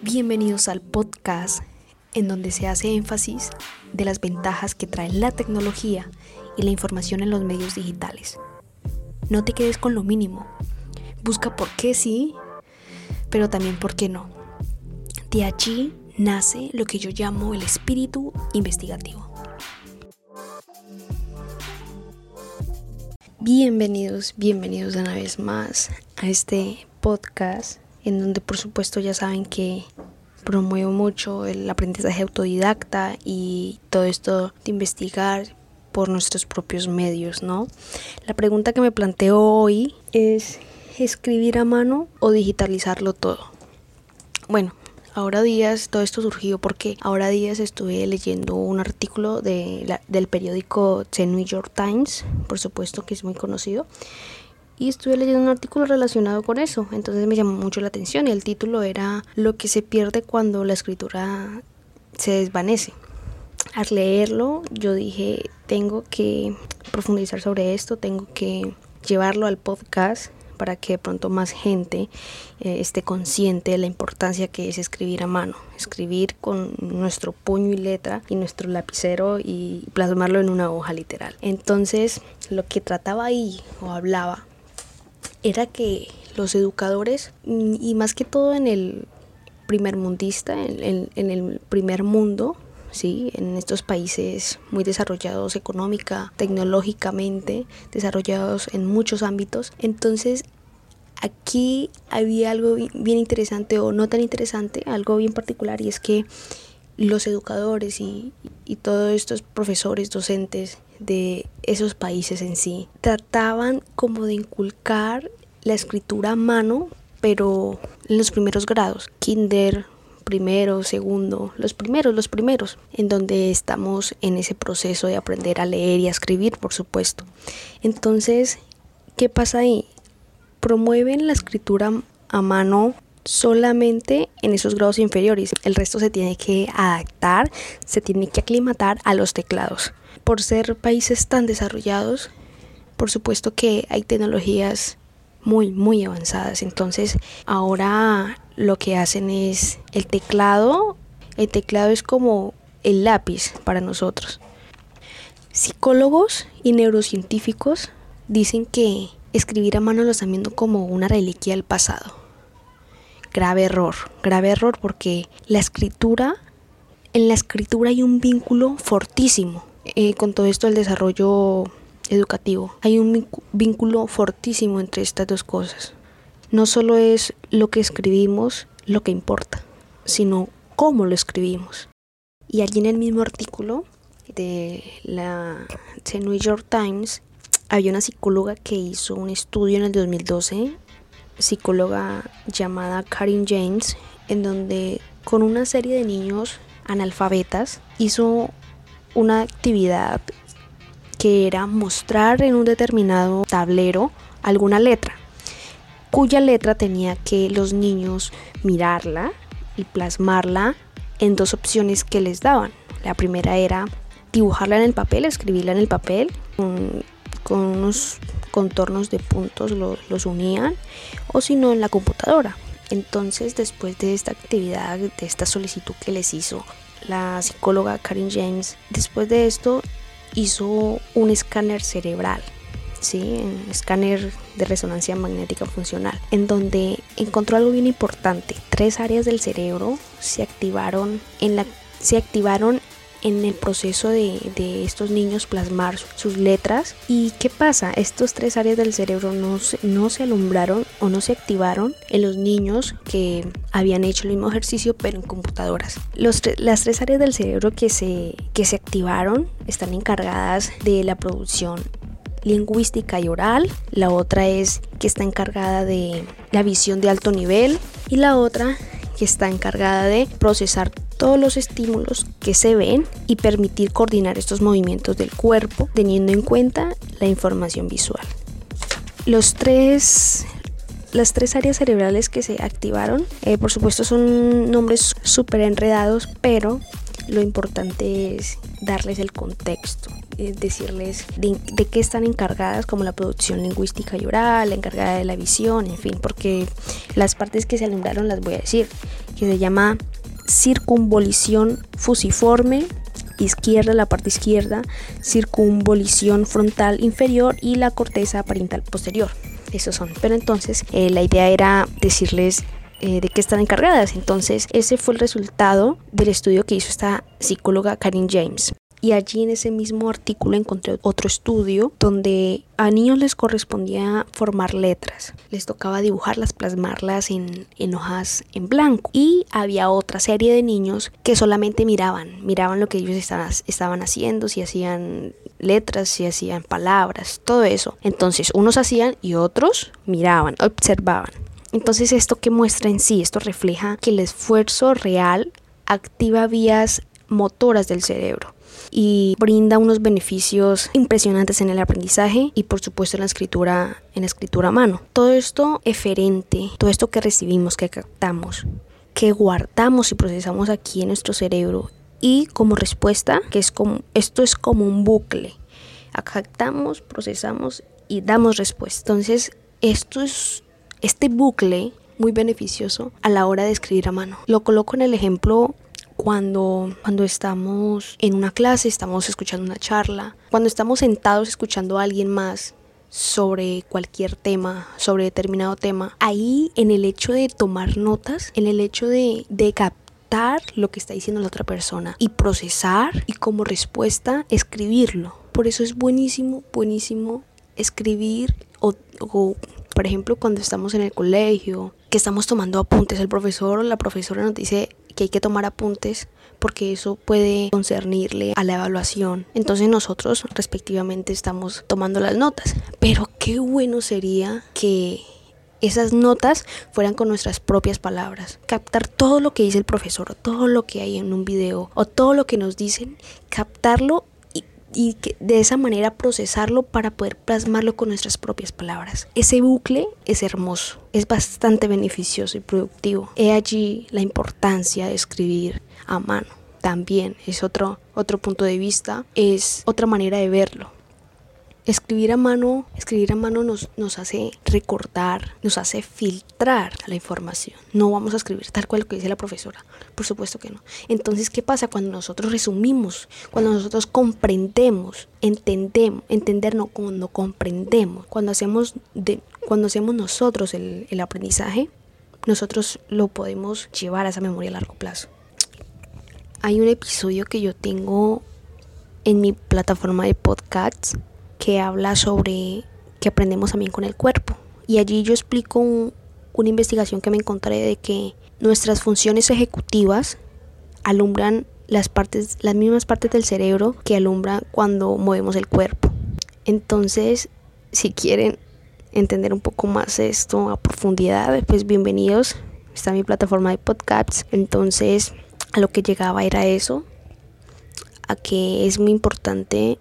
Bienvenidos al podcast en donde se hace énfasis de las ventajas que trae la tecnología y la información en los medios digitales. No te quedes con lo mínimo. Busca por qué sí, pero también por qué no. De allí nace lo que yo llamo el espíritu investigativo. Bienvenidos, bienvenidos una vez más a este podcast en donde por supuesto ya saben que promuevo mucho el aprendizaje autodidacta y todo esto de investigar por nuestros propios medios, ¿no? La pregunta que me planteo hoy es escribir a mano o digitalizarlo todo. Bueno, ahora días todo esto surgió porque ahora días estuve leyendo un artículo de del periódico The New York Times, por supuesto que es muy conocido, y estuve leyendo un artículo relacionado con eso, entonces me llamó mucho la atención y el título era Lo que se pierde cuando la escritura se desvanece. Al leerlo yo dije, tengo que profundizar sobre esto, tengo que llevarlo al podcast para que de pronto más gente eh, esté consciente de la importancia que es escribir a mano, escribir con nuestro puño y letra y nuestro lapicero y plasmarlo en una hoja literal. Entonces, lo que trataba ahí o hablaba era que los educadores, mm, y más que todo en el primer mundista, en, el primer mundo, ¿sí? en estos países muy desarrollados económica, tecnológicamente, desarrollados en muchos ámbitos. Entonces, aquí había algo bien interesante o no tan interesante, algo bien particular, y es que los educadores y, y todos estos profesores, docentes de esos países en sí, trataban como de inculcar la escritura a mano, pero en los primeros grados, kinder, primero, segundo, los primeros, los primeros, en donde estamos en ese proceso de aprender a leer y a escribir, por supuesto. Entonces, ¿qué pasa ahí? Promueven la escritura a mano solamente en esos grados inferiores. El resto se tiene que adaptar, se tiene que aclimatar a los teclados. Por ser países tan desarrollados, por supuesto que hay tecnologías muy, muy avanzadas. Entonces, ahora lo que hacen es el teclado. El teclado es como el lápiz para nosotros. Psicólogos y neurocientíficos dicen que escribir a mano lo están viendo como una reliquia del pasado. Grave error, grave error porque la escritura, en la escritura hay un vínculo fortísimo eh, con todo esto del desarrollo educativo. Hay un vínculo fortísimo entre estas dos cosas. No solo es lo que escribimos lo que importa, sino cómo lo escribimos. Y allí en el mismo artículo de la The New York Times había una psicóloga que hizo un estudio en el 2012, psicóloga llamada Karin James, en donde con una serie de niños analfabetas hizo una actividad que era mostrar en un determinado tablero alguna letra, cuya letra tenía que los niños mirarla y plasmarla en dos opciones que les daban. La primera era dibujarla en el papel, escribirla en el papel, con, unos contornos de puntos los unían, o si no en la computadora. Entonces, después de esta actividad, de esta solicitud que les hizo la psicóloga Karen James, después de esto hizo un escáner cerebral, ¿sí? un escáner de resonancia magnética funcional, en donde encontró algo bien importante. Tres áreas del cerebro se activaron en la se activaron en el proceso de, estos niños plasmar sus letras. ¿Y qué pasa? Estos tres áreas del cerebro no se, no se alumbraron o no se activaron en los niños que habían hecho el mismo ejercicio pero en computadoras. Los las tres áreas del cerebro que se, que se activaron están encargadas de la producción lingüística y oral, la otra es que está encargada de la visión de alto nivel y la otra que está encargada de procesar todos los estímulos que se ven y permitir coordinar estos movimientos del cuerpo teniendo en cuenta la información visual. Los tres, las tres áreas cerebrales que se activaron, eh, por supuesto son nombres súper enredados, pero lo importante es darles el contexto, decirles de, de, qué están encargadas, como la producción lingüística y oral, la encargada de la visión, en fin, porque las partes que se alumbraron las voy a decir. que se llama circunvolición fusiforme izquierda, la parte izquierda, circunvolición frontal inferior y la corteza parental posterior. Esos son. Pero entonces eh, la idea era decirles eh, de qué están encargadas. Entonces ese fue el resultado del estudio que hizo esta psicóloga Karin James. Y allí en ese mismo artículo encontré otro estudio donde a niños les correspondía formar letras. Les tocaba dibujarlas, plasmarlas en, hojas en blanco. Y había otra serie de niños que solamente miraban, miraban lo que ellos estaban, estaban haciendo, si hacían letras, si hacían palabras, todo eso. Entonces unos hacían y otros miraban, observaban. Entonces esto que muestra en sí, esto refleja que el esfuerzo real activa vías motoras del cerebro y brinda unos beneficios impresionantes en el aprendizaje y por supuesto en la escritura en la escritura a mano. Todo esto eferente, todo esto que recibimos, que captamos, que guardamos y procesamos aquí en nuestro cerebro y como respuesta, que es como esto es como un bucle. Captamos, procesamos y damos respuesta. Entonces, esto es este bucle muy beneficioso a la hora de escribir a mano. Lo coloco en el ejemplo cuando, cuando estamos en una clase, estamos escuchando una charla, cuando estamos sentados escuchando a alguien más sobre cualquier tema, sobre determinado tema, ahí en el hecho de tomar notas, en el hecho de, de captar lo que está diciendo la otra persona y procesar y como respuesta escribirlo. Por eso es buenísimo, buenísimo escribir o, o por ejemplo cuando estamos en el colegio, que estamos tomando apuntes, el profesor o la profesora nos dice que hay que tomar apuntes porque eso puede concernirle a la evaluación. Entonces nosotros respectivamente estamos tomando las notas. Pero qué bueno sería que esas notas fueran con nuestras propias palabras. Captar todo lo que dice el profesor, todo lo que hay en un video, o todo lo que nos dicen, captarlo y de esa manera procesarlo para poder plasmarlo con nuestras propias palabras. Ese bucle es hermoso, es bastante beneficioso y productivo. He allí la importancia de escribir a mano. También es otro, otro punto de vista, es otra manera de verlo. Escribir a mano, escribir a mano nos, nos hace recordar, nos hace filtrar la información. No vamos a escribir tal cual lo que dice la profesora, por supuesto que no. Entonces, ¿qué pasa cuando nosotros resumimos, cuando nosotros comprendemos, entendemos, entender no, cuando comprendemos, cuando hacemos, de, cuando hacemos nosotros el, el aprendizaje, nosotros lo podemos llevar a esa memoria a largo plazo. Hay un episodio que yo tengo en mi plataforma de podcasts que habla sobre que aprendemos también con el cuerpo. Y allí yo explico una investigación que me encontré de que nuestras funciones ejecutivas alumbran las partes, las mismas partes del cerebro que alumbran cuando movemos el cuerpo. Entonces, si quieren entender un poco más esto a profundidad, pues bienvenidos. Está mi plataforma de podcasts. Entonces, a lo que llegaba era eso, a que es muy importante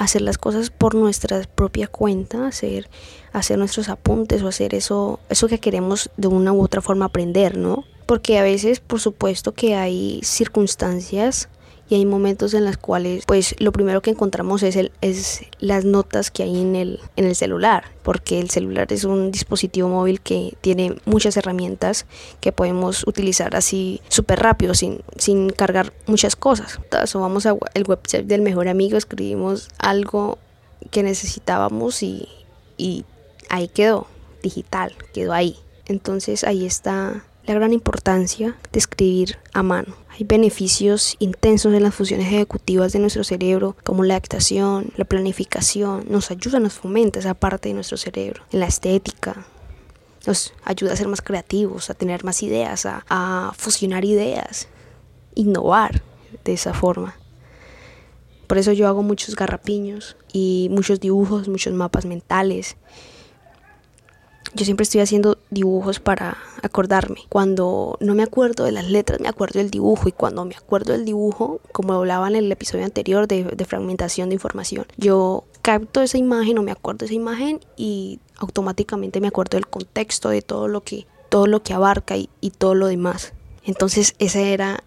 hacer las cosas por nuestra propia cuenta, hacer, hacer nuestros apuntes o hacer eso, eso que queremos de una u otra forma aprender, ¿no? Porque a veces, por supuesto, que hay circunstancias y hay momentos en los cuales pues lo primero que encontramos es, el, es las notas que hay en el, en el celular, porque el celular es un dispositivo móvil que tiene muchas herramientas que podemos utilizar así súper rápido, sin, sin cargar muchas cosas. Entonces vamos al website del mejor amigo, escribimos algo que necesitábamos y, y ahí quedó, digital, quedó ahí. Entonces ahí está gran importancia de escribir a mano. Hay beneficios intensos en las funciones ejecutivas de nuestro cerebro, como la adaptación, la planificación, nos ayuda, nos fomenta esa parte de nuestro cerebro. En la estética, nos ayuda a ser más creativos, a tener más ideas, a, a fusionar ideas, innovar de esa forma. Por eso yo hago muchos garrapiños y muchos dibujos, muchos mapas mentales yo siempre estoy haciendo dibujos para acordarme. Cuando no me acuerdo de las letras, me acuerdo del dibujo. Y cuando me acuerdo del dibujo, como hablaba en el episodio anterior de, fragmentación de información, yo capto esa imagen o me acuerdo de esa imagen y automáticamente me acuerdo del contexto, de todo lo que, todo lo que abarca y, y todo lo demás. Entonces esa era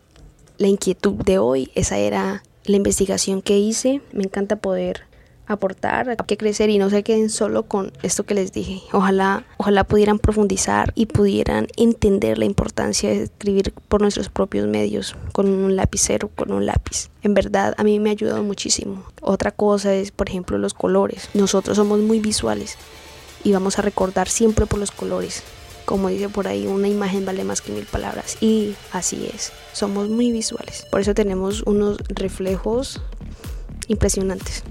la inquietud de hoy, esa era la investigación que hice. Me encanta poder aportar, hay que crecer y no se queden solo con esto que les dije. Ojalá, ojalá pudieran profundizar y pudieran entender la importancia de escribir por nuestros propios medios, con un lapicero, con un lápiz. En verdad, a mí me ha ayudado muchísimo. Otra cosa es, por ejemplo, los colores. Nosotros somos muy visuales y vamos a recordar siempre por los colores. Como dice por ahí, una imagen vale más que mil palabras. Y así es, somos muy visuales. Por eso tenemos unos reflejos impresionantes.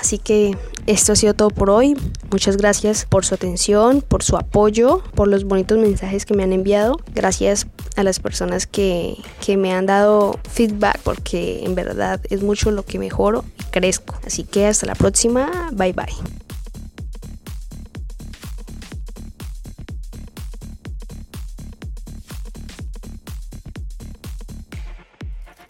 Así que esto ha sido todo por hoy. Muchas gracias por su atención, por su apoyo, por los bonitos mensajes que me han enviado. Gracias a las personas que, que me han dado feedback porque en verdad es mucho lo que mejoro y crezco. Así que hasta la próxima. Bye bye.